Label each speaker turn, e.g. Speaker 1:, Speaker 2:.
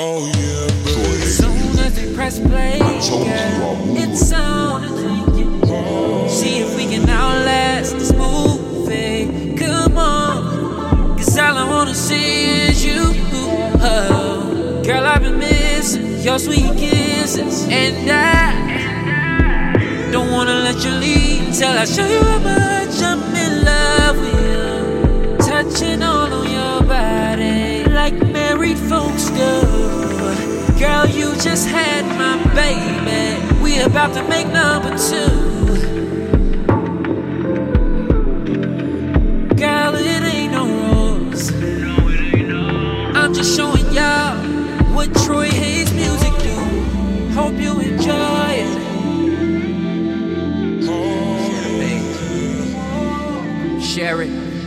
Speaker 1: Oh yeah, baby.
Speaker 2: Soon as they press play, girl, it's on. See if we can outlast this movie. Come on, cause all I wanna see is you. Oh, girl, I've been missing your sweet kisses, and I don't wanna let you leave till I show you how much I'm in love with you. Touching all on your body like married folks do. About to make number two. Girl, it ain't no rules. I'm just showing y'all what Troy Hayes music do. Hope you enjoy it. Share it.